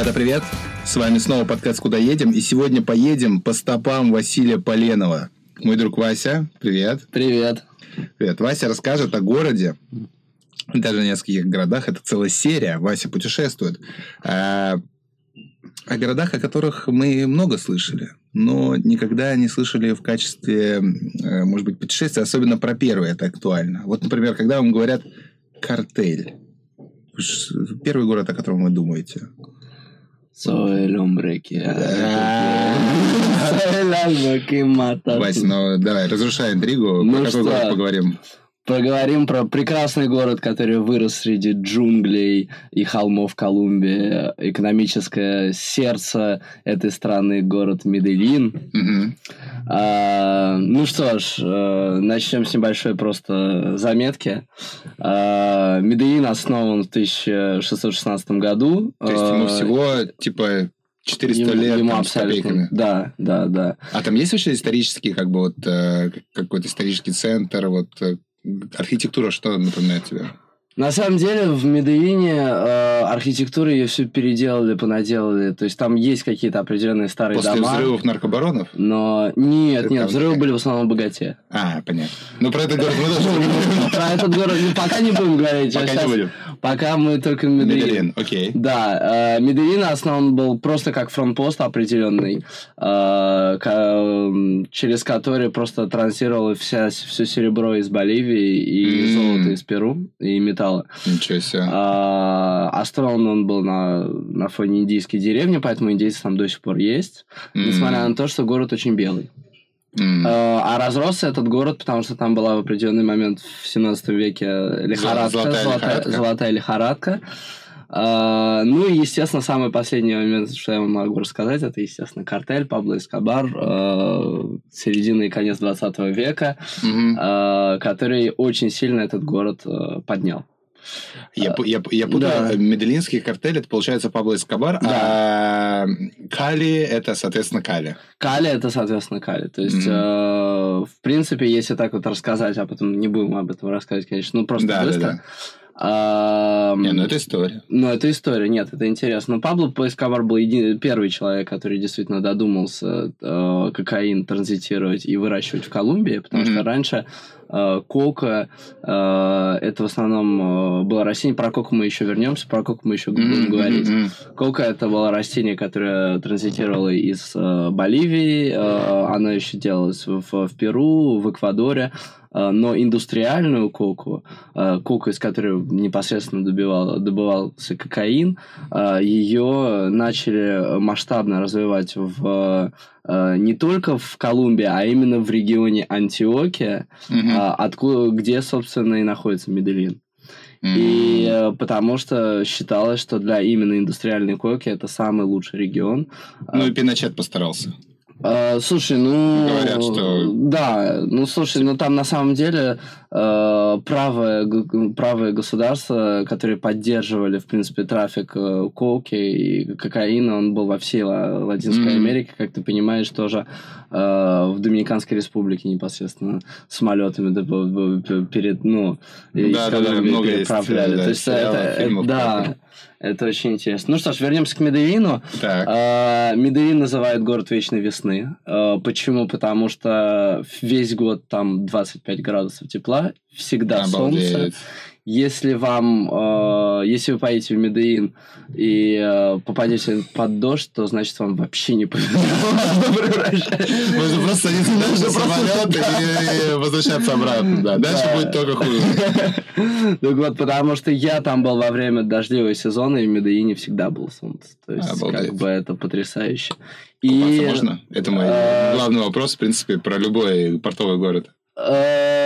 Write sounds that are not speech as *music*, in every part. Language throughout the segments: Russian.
Ребята, привет! С вами снова подкаст «Куда едем?» И сегодня поедем по стопам Василия Поленова. Мой друг Вася, привет. Привет. Привет. Вася расскажет о городе, даже в нескольких городах. Это целая серия. Вася путешествует. А, о городах, о которых мы много слышали, но никогда не слышали в качестве, э, может быть, путешествия, особенно про первое это актуально. Вот, например, когда вам говорят «картель», первый город, о котором вы думаете? Soy el hombre que... *laughs* Soy el alma que mata. Вась, ну давай, разрушай интригу. Ну Про какой город поговорим? Поговорим про прекрасный город, который вырос среди джунглей и холмов Колумбии. Экономическое сердце этой страны, город Медellин. Мгм. А, ну что ж, э, начнем с небольшой просто заметки. А, Медellин основан в 1616 году. То есть ему А, всего, типа, 400 ему- лет ему там, с копейками. Да, да, да. А там есть вообще исторический, как бы, вот, э, какой-то исторический центр, вот, э, архитектура, что напоминает тебе? На самом деле в Медellине э, архитектуру ее все переделали, понаделали. То есть там есть какие-то определенные старые После дома. взрывов наркобаронов? Но нет, Это нет, взрывы были в основном богате. А, понятно. Ну, про этот город мы тоже. *laughs* Про этот город пока не будем говорить. Пока не будем. Пока мы только в Медellине. Медельин, окей. Да, э, Медellин основан был просто как фронтпост определенный, э, через который просто транслировало вся, все серебро из Боливии и М. золото из Перу и металла. Ничего себе. А, Острован он был на, на фоне индийской деревни, поэтому индейцы там до сих пор есть, несмотря на то, что город очень белый. М. А, разросся этот город, потому что там была в определенный момент в 17 веке лихорадка, Золотая золотая, лихорадка. золотая лихорадка. А, ну и, естественно, самый последний момент, что я вам могу рассказать, это, естественно, картель Пабло Эскобар э, середины и конец 20 века, Мгм. э, который очень сильно этот город поднял. Я, пу- я, я путаю. да. Медельинский картель, это, получается, Пабло Эскобар, а Кали, это, соответственно, Кали. Кали это, соответственно, Кали. То есть, Мгм. э, в принципе, если так вот рассказать, а потом не будем об этом рассказывать, конечно, ну просто Да, да, быстро. да. А, Не, ну это история. Ну, это история, нет, это интересно. Но Пабло Эскобар был еди- первый человек, который действительно додумался э, кокаин транзитировать и выращивать в Колумбии, потому Мгм. что раньше э, кока э, это в основном э, было растение. Про коку мы еще вернемся, про коку мы еще будем говорить. Кока это было растение, которое транзитировало из э, Боливии, э, оно еще делалось в, в Перу, в Эквадоре, э, но индустриальную коку, э, коку, из которой непосредственно добивал, добывался кокаин, э, ее начали масштабно развивать в э, не только в Колумбии, а именно в регионе Антиокия, Мгм. А, откуда, где, собственно, и находится Медельин. И э, потому что считалось, что для именно индустриальной коки это самый лучший регион. Ну и Пиночет постарался. Э, слушай, ну... Говорят, что- Да, ну слушай, ну там на самом деле э, правое, правое государство, которые поддерживали, в принципе, трафик э, коки и кокаина, он был во всей Ла- Латинской Мгм. Америке, как ты понимаешь, тоже э, в Доминиканской Республике непосредственно самолетами да, перед, ну, Да, да, да, Колумбии много есть, переправляли. да, То есть сериалов, это, это- да, это. очень интересно. Ну что ж, вернемся к Медellину. Так. А, Медellин называют город вечной весны. А, Почему? Потому что весь год там 25 градусов тепла, всегда солнце. Если вам, э, если вы поедете в Медellин и э, попадете под дождь, то значит вам вообще не повезло. *laughs* Можно просто садиться на самолет и возвращаться обратно. Да, дальше Да. будет только хуже. *laughs* Так вот, потому что я там был во время дождливого сезона, и в Медellине всегда было солнце. То есть, как бы это потрясающе. Купаться можно? Это мой э, главный вопрос, в принципе, про любой портовый город.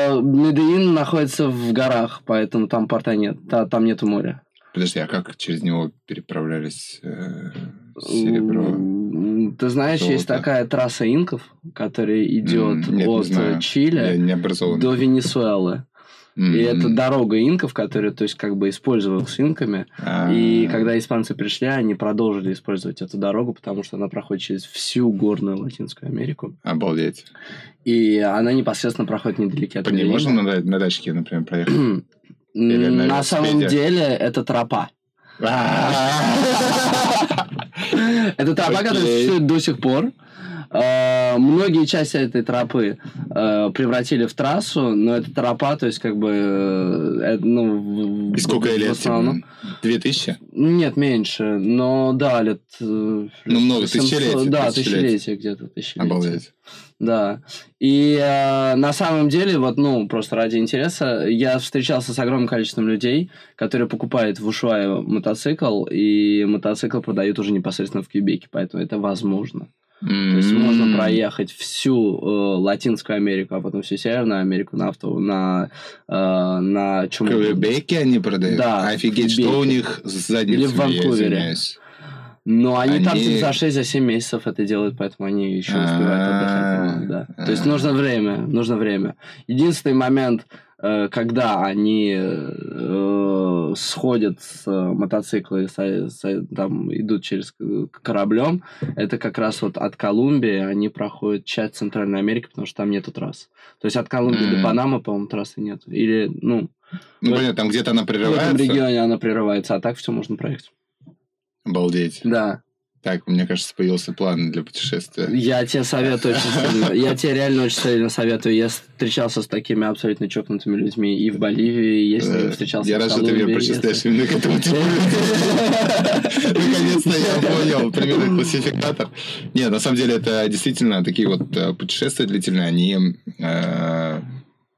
Э, Медellин находится в горах, поэтому там порта нет, та- там нету моря. Подожди, а как через него переправлялись э, серебро? Ты знаешь, есть золото. такая трасса инков, которая идет М, нет, не от. Я Чили не образован. до Венесуэлы. И это дорога инков, которая, то есть, как бы использовалась инками. А. И когда испанцы пришли, они продолжили использовать эту дорогу, потому что она проходит через всю горную Латинскую Америку. Обалдеть. И она непосредственно проходит недалеко от По ней можно на, на тачке, например, проехать? Или на На самом деле это тропа. *laughs* Это тропа, которая существует до сих пор. Э, Многие части этой тропы э, превратили в трассу, но это тропа, то есть как бы... э, ну, сколько лет? Две тысячи? Нет, меньше, но да, лет... э, Ну, много, 700, тысячелетий, Да, тысячелетий. тысячелетие где-то. Обалдеть. Да. И э, на самом деле, вот, ну, просто ради интереса, я встречался с огромным количеством людей, которые покупают в Ушуае мотоцикл, и мотоцикл продают уже непосредственно в Кьюбеке, поэтому это возможно. То есть можно проехать всю э, Латинскую Америку, а потом всю Северную Америку на авто, на, э, на чем В Квебеке они продают? Да, Офигеть, что у них с задницами, Или в Ванкувере. я извиняюсь. Но они, там Они- типа, за 6 за 7 месяцев это делают, поэтому они еще успевают отдыхать. немного, Да. То есть А. нужно время, нужно время. Единственный момент, э, когда они э, сходят с мотоцикла и со- со- там идут через кораблем, это как раз вот от Колумбии они проходят часть Центральной Америки, потому что там нету трасс. То есть от Колумбии Мгм. до Панамы, по-моему, трассы нет. Или, ну, Ну, понятно, там где-то она в этом прерывается. регионе она прерывается, а так все можно проехать. Обалдеть. Да. Так, мне кажется, появился план для путешествия. Я тебе советую очень сильно. Я тебе реально очень сильно советую. Я встречался с такими абсолютно чокнутыми людьми и в Боливии, если Э, встречался Я рад, что ты меня прочитаешь именно к этому. Наконец-то я понял примерный классификатор. Нет, на самом деле это действительно такие вот э, путешествия длительные, они э,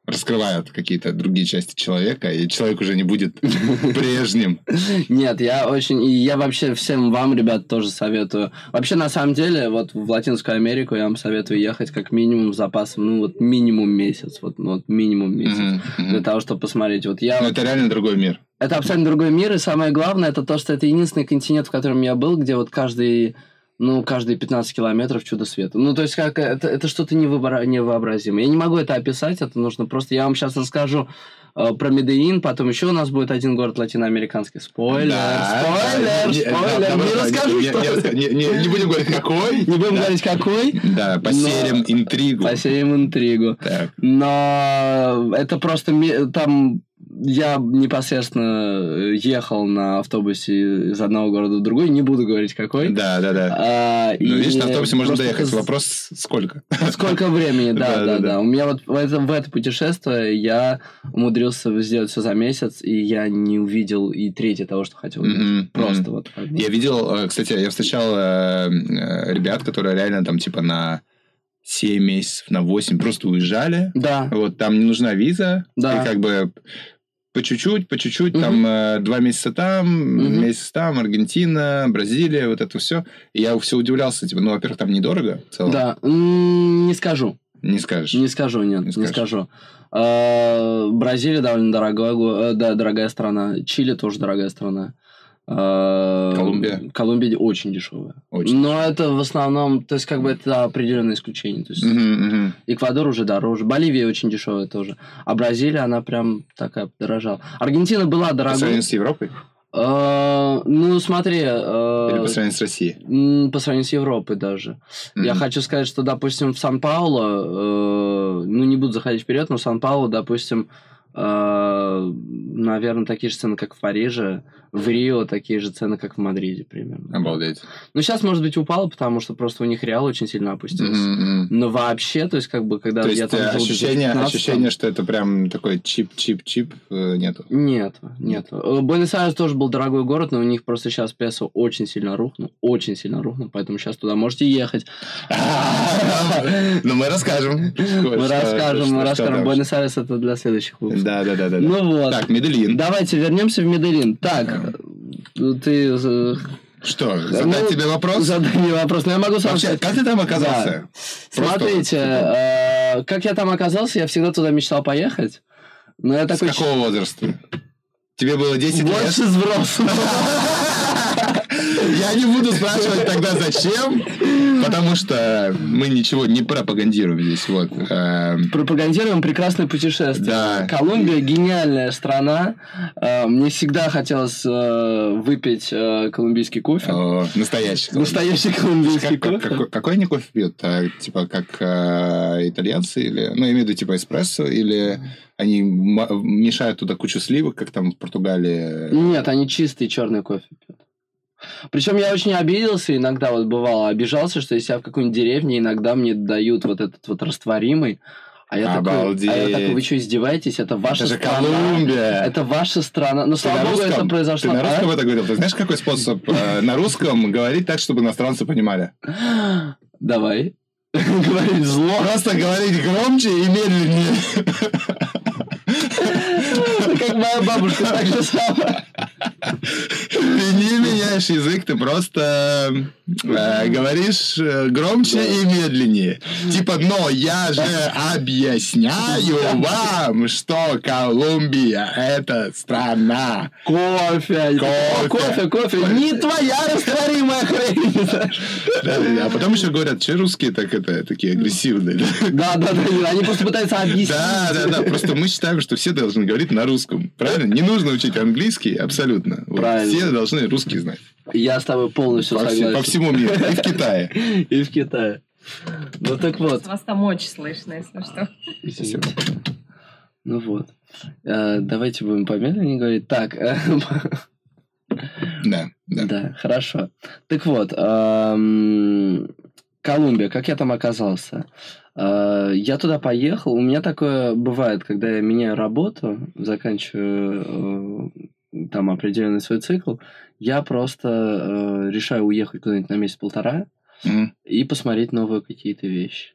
раскрывают какие-то другие части человека, и человек уже не будет *laughs* прежним. Нет, я очень... И я вообще всем вам, ребят, тоже советую. Вообще, на самом деле, вот в Латинскую Америку я вам советую ехать как минимум с запасом, ну, вот минимум месяц. Вот, ну, вот минимум месяц. Для того, чтобы посмотреть. Вот я... Ну, это реально другой мир. Это абсолютно другой мир, и самое главное, это то, что это единственный континент, в котором я был, где вот каждый, ну, каждые 15 километров чудо света. Ну, то есть, как это, это что-то невообра- невообразимое. Я не могу это описать, это нужно просто... Я вам сейчас расскажу э, про Медеин, потом еще у нас будет один город латиноамериканский. Спойлер, Да, спойлер, да, не- спойлер, да, не да, расскажу, не- что... не не- не- Не будем говорить, какой. Не будем говорить, какой, Да, посеем интригу. посеем интригу. Так. Но это просто там я непосредственно ехал на автобусе из одного города в другой, не буду говорить какой. Да, да, да. А, Ну, и видишь, на автобусе можно доехать. с- Вопрос сколько? Сколько времени, да, *laughs* Да, да, да, да. да. У меня вот в это, в это путешествие я умудрился сделать все за месяц, и я не увидел и трети того, что хотел увидеть. Мгм, Просто мгм. вот. Я видел, э, кстати, я встречал э, э, ребят, которые реально там типа на 7 месяцев, на 8 просто уезжали. Да, Вот там не нужна виза. Да. И как бы по чуть-чуть, по чуть-чуть, Мгм. там э, два месяца там, Мгм. месяц там, Аргентина, Бразилия, вот это все. И я все удивлялся, типа, ну, во-первых, там недорого в целом. да. Не скажу. Не скажешь. Не скажу, нет, Не не, скажу. Э, Бразилия довольно дорогая, э, да, дорогая страна. Чили тоже дорогая страна. Колумбия? Колумбия очень дешевая. Очень. Но это в основном, то есть как бы это определенное исключение. То есть. Эквадор уже дороже, Боливия очень дешевая тоже. А Бразилия, она прям такая подорожала. Аргентина была По дорогой. сравнению с Европой? Э, ну, смотри, э, Или по сравнению с Россией? по сравнению с Европой даже. Я хочу сказать, что, допустим, в Сан-Пауло, э, ну, не буду заходить вперед, но в Сан-Пауло, допустим, наверное, такие же цены, как в Париже, в Рио такие же цены, как в Мадриде примерно. Обалдеть. Ну, сейчас, может быть, упало, потому что просто у них реал очень сильно опустился. Мгм. Но вообще, то есть, как бы, когда То я есть там э, жил в ощущение, 2015-м, ощущение, что это прям такой cheap-cheap-cheap э, нету. Нет, нет. Э, Буэнос-Айрес тоже был дорогой город, но у них просто сейчас песо очень сильно рухнул, очень сильно рухнул, поэтому сейчас туда можете ехать. *laughs* Ну, мы расскажем. Мы расскажем, мы расскажем. Буэнос-Айрес это для следующих выпусков. Да, да, да. да. Ну вот. Так, Медельин. Давайте вернемся в Медельин. Так, ты э, Что, задать ну, тебе вопрос? задай мне вопрос. Но я могу сам Вообще, сказать. как ты там оказался? Просто Смотрите, э, как я там оказался, я всегда туда мечтал поехать. Но я С такой... какого возраста? Тебе было 10 лет? Больше с взрослого. *laughs* Я не буду спрашивать тогда зачем, потому что мы ничего не пропагандируем здесь. Вот. Эм, Пропагандируем прекрасное путешествие. Да. Колумбия гениальная страна. Э, Мне всегда хотелось э, выпить э, колумбийский кофе. о, Настоящий. Настоящий колумбийский Как- как- кофе. какой, какой они кофе пьют? А, типа как э, итальянцы или, ну, я имею в виду типа эспрессо или они мешают туда кучу сливок, как там в Португалии? Нет, они чистый черный кофе Причем я очень обиделся, иногда вот бывало, обижался, что если я в какой-нибудь деревне, иногда мне дают вот этот вот растворимый, а я, такой, а я такой, вы что, издеваетесь? Это ваша Это страна. Колумбия. Это ваша страна. Ну, Ты слава богу, это произошло. Ты на А? русском это говорил? Ты знаешь, какой способ э, на русском говорить так, чтобы иностранцы понимали? Давай. *laughs* Говорить зло. Просто говорить громче и медленнее. Это *laughs* как моя бабушка, так же самое. Ты не меняешь язык, ты просто э, говоришь э, громче и медленнее. Типа, но я же объясняю вам, что Колумбия это страна. Кофе. Кофе. Кофе, кофе. Не твоя растворимая хрень. Да, А потом еще говорят, че русские так это такие агрессивные. Да, да, да. Они просто пытаются объяснить. Да, да, да. Просто мы считаем, что все должны говорить на русском. Правильно? Не нужно учить английский абсолютно. Вот Правильно. Все должны русский знать. Я с тобой полностью По, все- согласен. по всему миру. И в Китае. *laughs* И в Китае. Ну так вот. Вас там очень слышно, если что. Ну вот. Э, Давайте будем помедленнее говорить. Так, э, Да, да. да, хорошо. Так вот, Колумбия, как я там оказался? Э, Я туда поехал. У меня такое бывает, когда я меняю работу, заканчиваю там определенный свой цикл, я просто э, решаю уехать куда-нибудь на месяц-полтора, Мгм. и посмотреть новые какие-то вещи.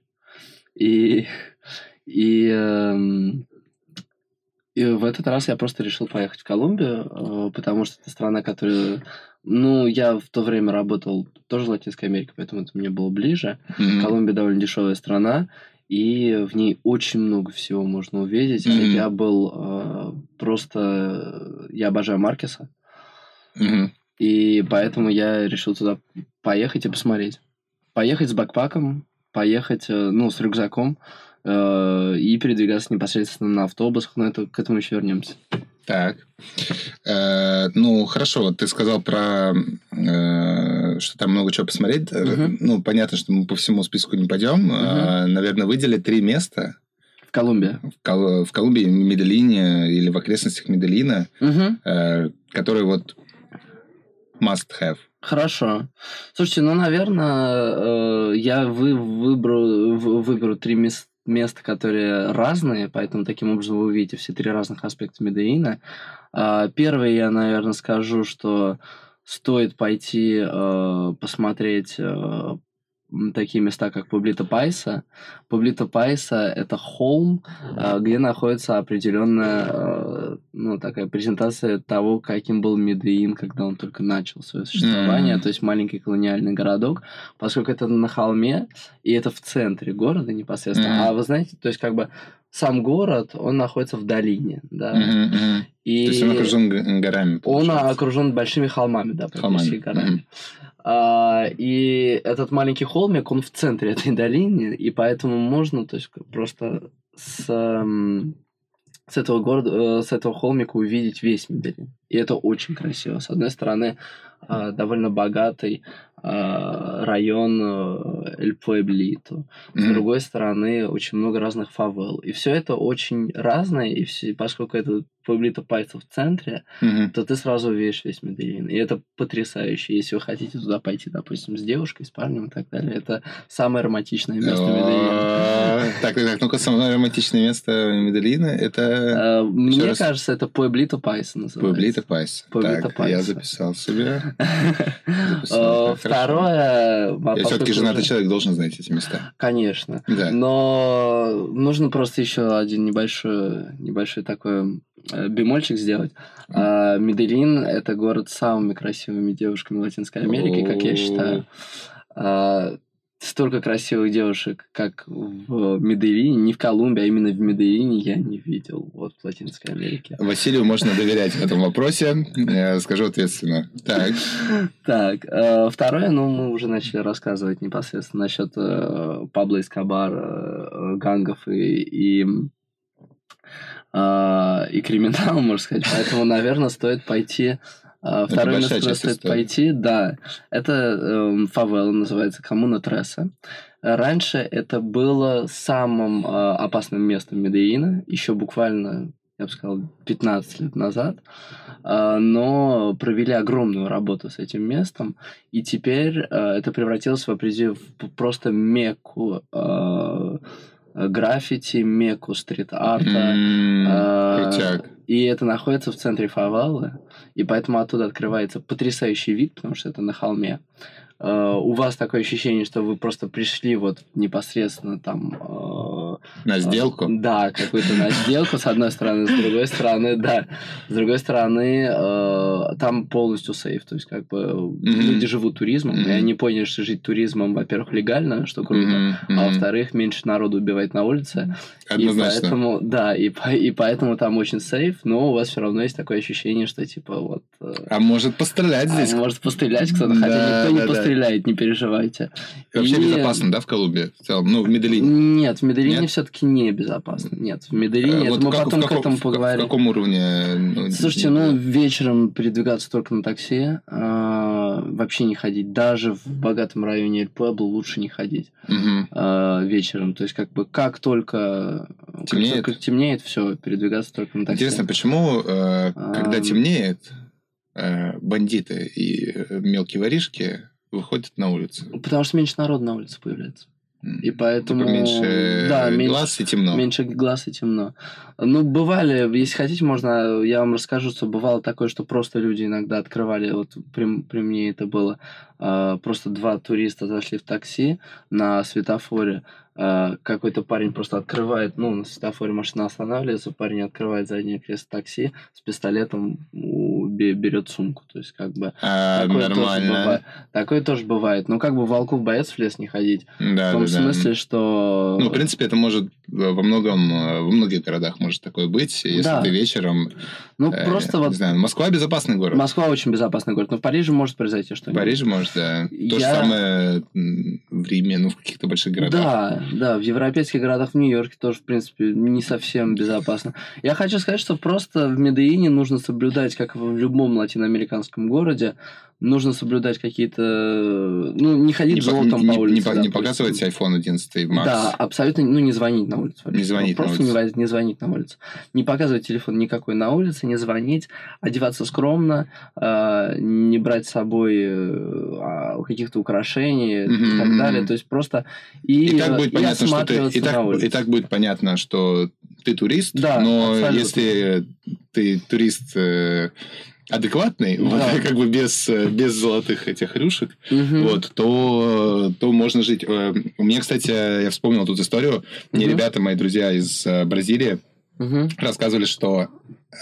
И, и, эм, и в этот раз я просто решил поехать в Колумбию, э, потому что это страна, которая... Ну, я в то время работал тоже в Латинской Америке, поэтому это мне было ближе. Мгм. Колумбия довольно дешевая страна, и в ней очень много всего можно увидеть. Мгм. Я был э, просто... Я обожаю Маркеса, Мгм. и поэтому я решил туда поехать и посмотреть. Поехать с бэкпаком, поехать, э, ну, с рюкзаком э, и передвигаться непосредственно на автобусах, но это, к этому еще вернемся. Так. Э, ну, хорошо, ты сказал про, э, что там много чего посмотреть. Мгм. Ну, понятно, что мы по всему списку не пойдем. Э, наверное, выделили три места В Колумбии. в, Кол- в Колумбии, в Медellине или в окрестностях Медellина, Мгм. э, которые вот must have. Хорошо. Слушайте, ну, наверное, э, я вы, выберу, выберу три мес- места, которые разные, поэтому таким образом вы увидите все три разных аспекта Медеина. А, Первый я, наверное, скажу, что стоит пойти э, посмотреть э, такие места, как Публита Пайса. Публита Пайса — это холм, э, где находится определенная, э, ну, такая презентация того, каким был Медеин, когда он только начал свое существование, Мгм. то есть маленький колониальный городок, поскольку это на холме, и это в центре города непосредственно. Мгм. А вы знаете, то есть как бы сам город, он находится в долине, да, мгм. И То есть он окружен горами, он получается. окружен большими холмами, да, практически Холмами, горами. А, и этот маленький холмик, он в центре этой *laughs* долины, и поэтому можно, то есть просто с, с этого города, э, с этого холмика увидеть весь Медellин. И это очень красиво. С одной стороны, а, довольно богатый а, район э, Эль Пуэблито. С другой стороны, очень много разных фавел. И все это очень разное, и все, поскольку это Пуэблито Пайса в центре, то ты сразу увидишь весь Медельин. И это потрясающе. Если вы хотите туда пойти, допустим, с девушкой, с парнем и так далее, это самое романтичное место Медельина. О, *laughs* Так, так, так, ну-ка, самое романтичное место Медельина это Э, Мне кажется, это Пуэблито Пайса называется. Пуэблито Пайса. Пуэблито Так, я записал себе. Э, Записал, Второе... а Я все-таки женатый человек, должен знать эти места. Конечно. Да. Но нужно просто еще один небольшой, небольшой такой э, бемольчик сделать. А, Медellин — это город с самыми красивыми девушками Латинской Америки, как я считаю. Столько красивых девушек, как в Медellине, не в Колумбии, а именно в Медellине я не видел вот в Латинской Америке. Василию можно доверять в этом *laughs* вопросе. Я скажу ответственно. Так. Так, э, второе, ну, мы уже начали рассказывать непосредственно насчет э, Пабло Эскобар, э, гангов и, и, э, и криминала, *laughs* можно сказать. Поэтому, наверное, стоит пойти... э, Второе место, куда стоит пойти, да, это эм, фавела, называется Коммуна Тресса. Раньше это было самым э, опасным местом Медеина, еще буквально, я бы сказал, 15 лет назад. а, но провели огромную работу с этим местом, и теперь а, это превратилось в, в просто мекку а, граффити, мекку стрит-арта. А. И это находится в центре фавелы, и поэтому оттуда открывается потрясающий вид, потому что это на холме. А, У вас такое ощущение, что вы просто пришли вот непосредственно там... а, На сделку. Да, какую-то на сделку, с одной стороны, с другой стороны, да. С другой стороны, э, там полностью сейф, то есть как бы люди живут туризмом, и они поняли, что жить туризмом, во-первых, легально, что круто, а во-вторых, меньше народу убивает на улице. И Однозначно. поэтому, да, и, по- и поэтому там очень сейф, но у вас все равно есть такое ощущение, что типа вот... э, А может пострелять а здесь? может пострелять кто-то, хотя Да, никто не да. постреляет, не переживайте. Вообще И- безопасно, да, в Колумбии? В целом, ну, в Медellине. Нет, в Медellине Нет? Все-таки не безопасно. Нет, в Медellине, Э, это вот мы как- потом в к этому поговорим. В каком уровне? ну, Слушайте, ну вечером передвигаться только на такси, а, вообще не ходить. Даже в богатом районе Эль Пуэбло лучше не ходить мгм. а, вечером. То есть как бы как только как Темнеет? только темнеет, все, передвигаться только на такси. Интересно, почему, э, когда Ам. темнеет, э, бандиты и э, мелкие воришки выходят на улицу? Потому что меньше народу на улице появляется. И поэтому... Типа меньше да, э, меньше- глаз и темно. Меньше глаз и темно. Ну, бывали, если хотите, можно, я вам расскажу, что бывало такое, что просто люди иногда открывали, вот при, при мне это было, а, просто два туриста зашли в такси на светофоре, а, какой-то парень просто открывает, ну, на светофоре машина останавливается, парень открывает заднее кресло такси с пистолетом, берет сумку, то есть как бы... А, такое тоже бывает. нормально. Такое тоже бывает. Но как бы волков боятся в лес не ходить. Да, в том да, да. смысле, что... Ну, в принципе, это может э, во многом, э, во многих городах может такое быть, если Да. ты вечером... Ну, э, просто вот Не знаю, Москва безопасный город. Москва очень безопасный город, но в Париже может произойти В что-нибудь. Париже, может, да. То же Я- самое в Риме, ну, в каких-то больших городах. Да, да, в европейских городах, в Нью-Йорке тоже, в принципе, не совсем безопасно. Я хочу сказать, что просто в Медellине нужно соблюдать, как в любом латиноамериканском городе, нужно соблюдать какие-то... Ну, не ходить Не, по- золотом не- по не улице. не допустим. показывать iPhone 11 Max. Да, абсолютно, ну, не звонить на вообще. Не звонить на Просто улицу. Не, не звонить на улицу. Не показывать телефон никакой на улице, не звонить, одеваться скромно, э, не брать с собой э, каких-то украшений и Мгм, так далее. То есть просто и, И так будет и понятно, что ты... И так, улице. и так будет понятно, что ты турист, Да, но абсолютно. если ты турист э, адекватный, вот, *laughs* Да. как бы без, без золотых этих рюшек, Мгм. вот, то, то можно жить. Э, У меня, кстати, я вспомнил тут историю. Мне Мгм. ребята, мои друзья из э, Бразилии, Мгм. рассказывали, что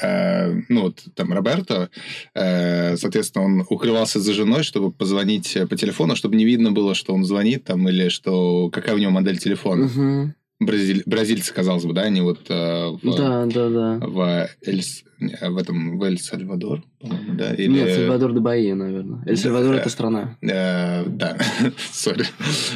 э, ну вот там Роберто, э, соответственно, он укрывался за женой, чтобы позвонить по телефону, чтобы не видно было, что он звонит там или что какая у него модель телефона. Мгм. Бразиль- бразильцы, казалось бы, да, они вот э, в, Да, да, да. в, Эль- в этом в Эль-Сальвадор, по-моему, да, или Нет, Сальвадор де Баи, наверное. Эль Сальвадор Да. это страна. Э, да, *laughs* сори.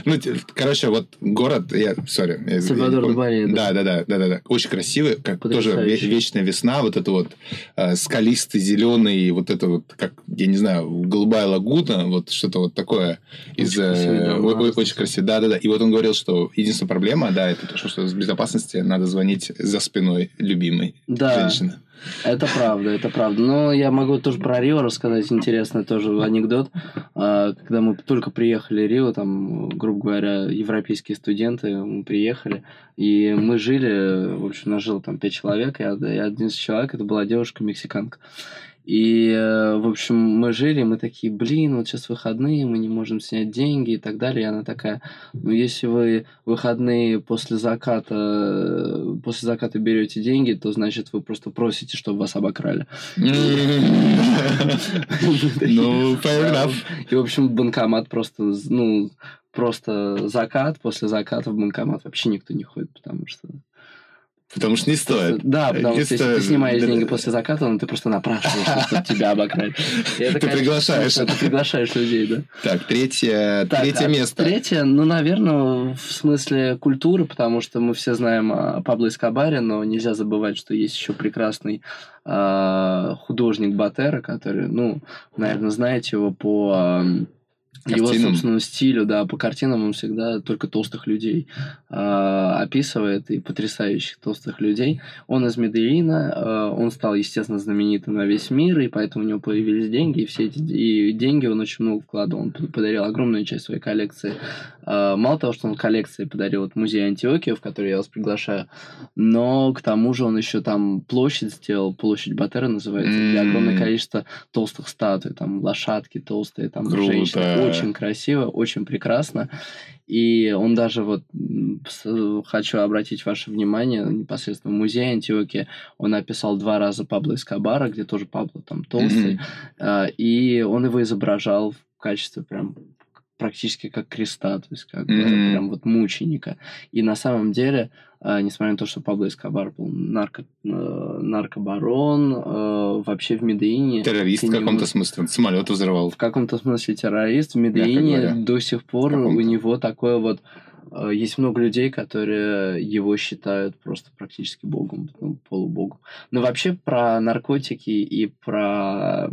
Ну, короче, вот город, я, сори. Сальвадор де Баи, да. Да, да, да, да, да, да. Очень красивый, как тоже вечная весна, вот это вот э, скалистый, зеленый, вот это вот, как, я не знаю, голубая лагуна, вот что-то вот такое. из, Очень красивый, э, да, о- молодец. очень красиво. Да, да, да. И вот он говорил, что единственная проблема, да, это то, что с безопасности надо звонить за спиной любимой Да. женщины. Это правда, это правда. Но я могу тоже про Рио рассказать интересный тоже анекдот. А, Когда мы только приехали в Рио, там, грубо говоря, европейские студенты, мы приехали, и мы жили, в общем, нас жило там пять человек, и од- и один из человек, это была девушка-мексиканка. И, э, в общем, мы жили, мы такие, блин, вот сейчас выходные, мы не можем снять деньги и так далее. И она такая, ну, если вы выходные после заката, э, после заката берете деньги, то значит вы просто просите, чтобы вас обокрали. Ну, fair enough. И, в общем, банкомат просто, ну, просто закат, после заката в банкомат вообще никто не ходит, потому что... Потому что не стоит. Да, потому Не что если ты стоит. снимаешь Да, деньги после заката, ну, ты просто напрашиваешься, чтобы тебя обокрали. *laughs* Ты приглашаешь. Ты приглашаешь людей, да. Так, третье, Так, третье а место. Третье, ну, наверное, в смысле культуры, потому что мы все знаем о Пабло Эскобаре, но нельзя забывать, что есть еще прекрасный а, художник Батера, который, ну, наверное, знаете его по ам, его Картинам? собственному стилю, да, по картинам он всегда только толстых людей э, описывает и потрясающих толстых людей. Он из Медellина, э, он стал, естественно, знаменитым на весь мир, и поэтому у него появились деньги, и все эти и деньги он очень много вкладывал. Он подарил огромную часть своей коллекции. Э, мало того, что он коллекции подарил вот музей Антиокия, в который я вас приглашаю, но к тому же он еще там площадь сделал, площадь Батера называется, где М. огромное количество толстых статуй, там лошадки толстые, там Круто. женщины. Очень красиво, очень прекрасно. И он даже вот хочу обратить ваше внимание непосредственно в музее Антиокии. Он описал два раза Пабло Эскобара, где тоже Пабло там толстый. А, И он его изображал в качестве прям практически как креста, то есть как бы Мгм. прям вот мученика. И на самом деле, а, несмотря на то, что Пабло Эскобар был нарко, э, наркобарон, э, вообще в Медеине... Террорист в каком-то смысле. Он самолет взорвал. в каком-то смысле террорист. В Медеине до сих пор у него такое вот... э, Есть много людей, которые его считают просто практически богом, ну, полубогом. Но вообще про наркотики и про,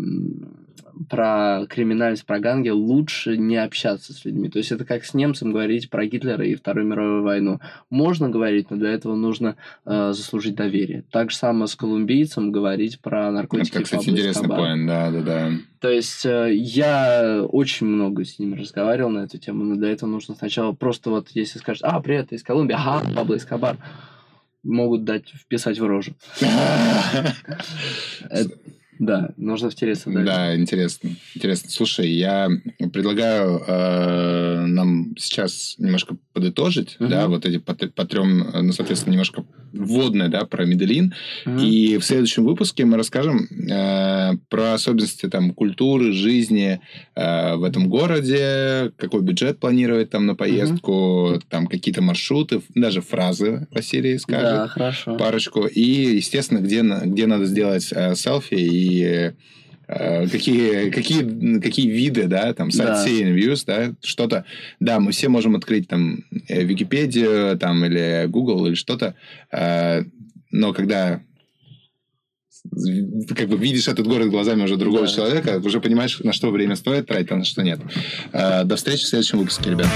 про криминальность, про ганги лучше не общаться с людьми. То есть это как с немцем говорить про Гитлера и Вторую мировую войну. Можно говорить, но для этого нужно э, заслужить доверие. Так же самое с колумбийцем говорить про наркотики. Это, кстати, интересный поинт, да, да, да. То есть э, я очень много с ним разговаривал на эту тему, но для этого нужно сначала просто вот, если скажешь, а, привет, ты из Колумбии, ага, Пабло Эскобар, могут дать, вписать в рожу. *laughs* Да, нужно втереться дальше. Да, интересно. Интересно. Слушай, я предлагаю э, нам сейчас немножко подытожить, Мгм. да, вот эти по, по трем, э, ну, соответственно, немножко вводное, да, про Медellин. Мгм. И в следующем выпуске мы расскажем э, про особенности там культуры, жизни э, в этом городе, какой бюджет планировать там на поездку, там какие-то маршруты, даже фразы Василий скажет Да, хорошо. парочку. И, естественно, где, где надо сделать э, селфи и э, какие, какие, какие виды, да, там, Да. sightseeing views, да, что-то. Да, мы все можем открыть там э, Википедию, там, или Google, или что-то, э, но когда как бы видишь этот город глазами уже другого Да. человека, уже понимаешь, на что время стоит тратить, а на что нет. До встречи в следующем выпуске, ребят.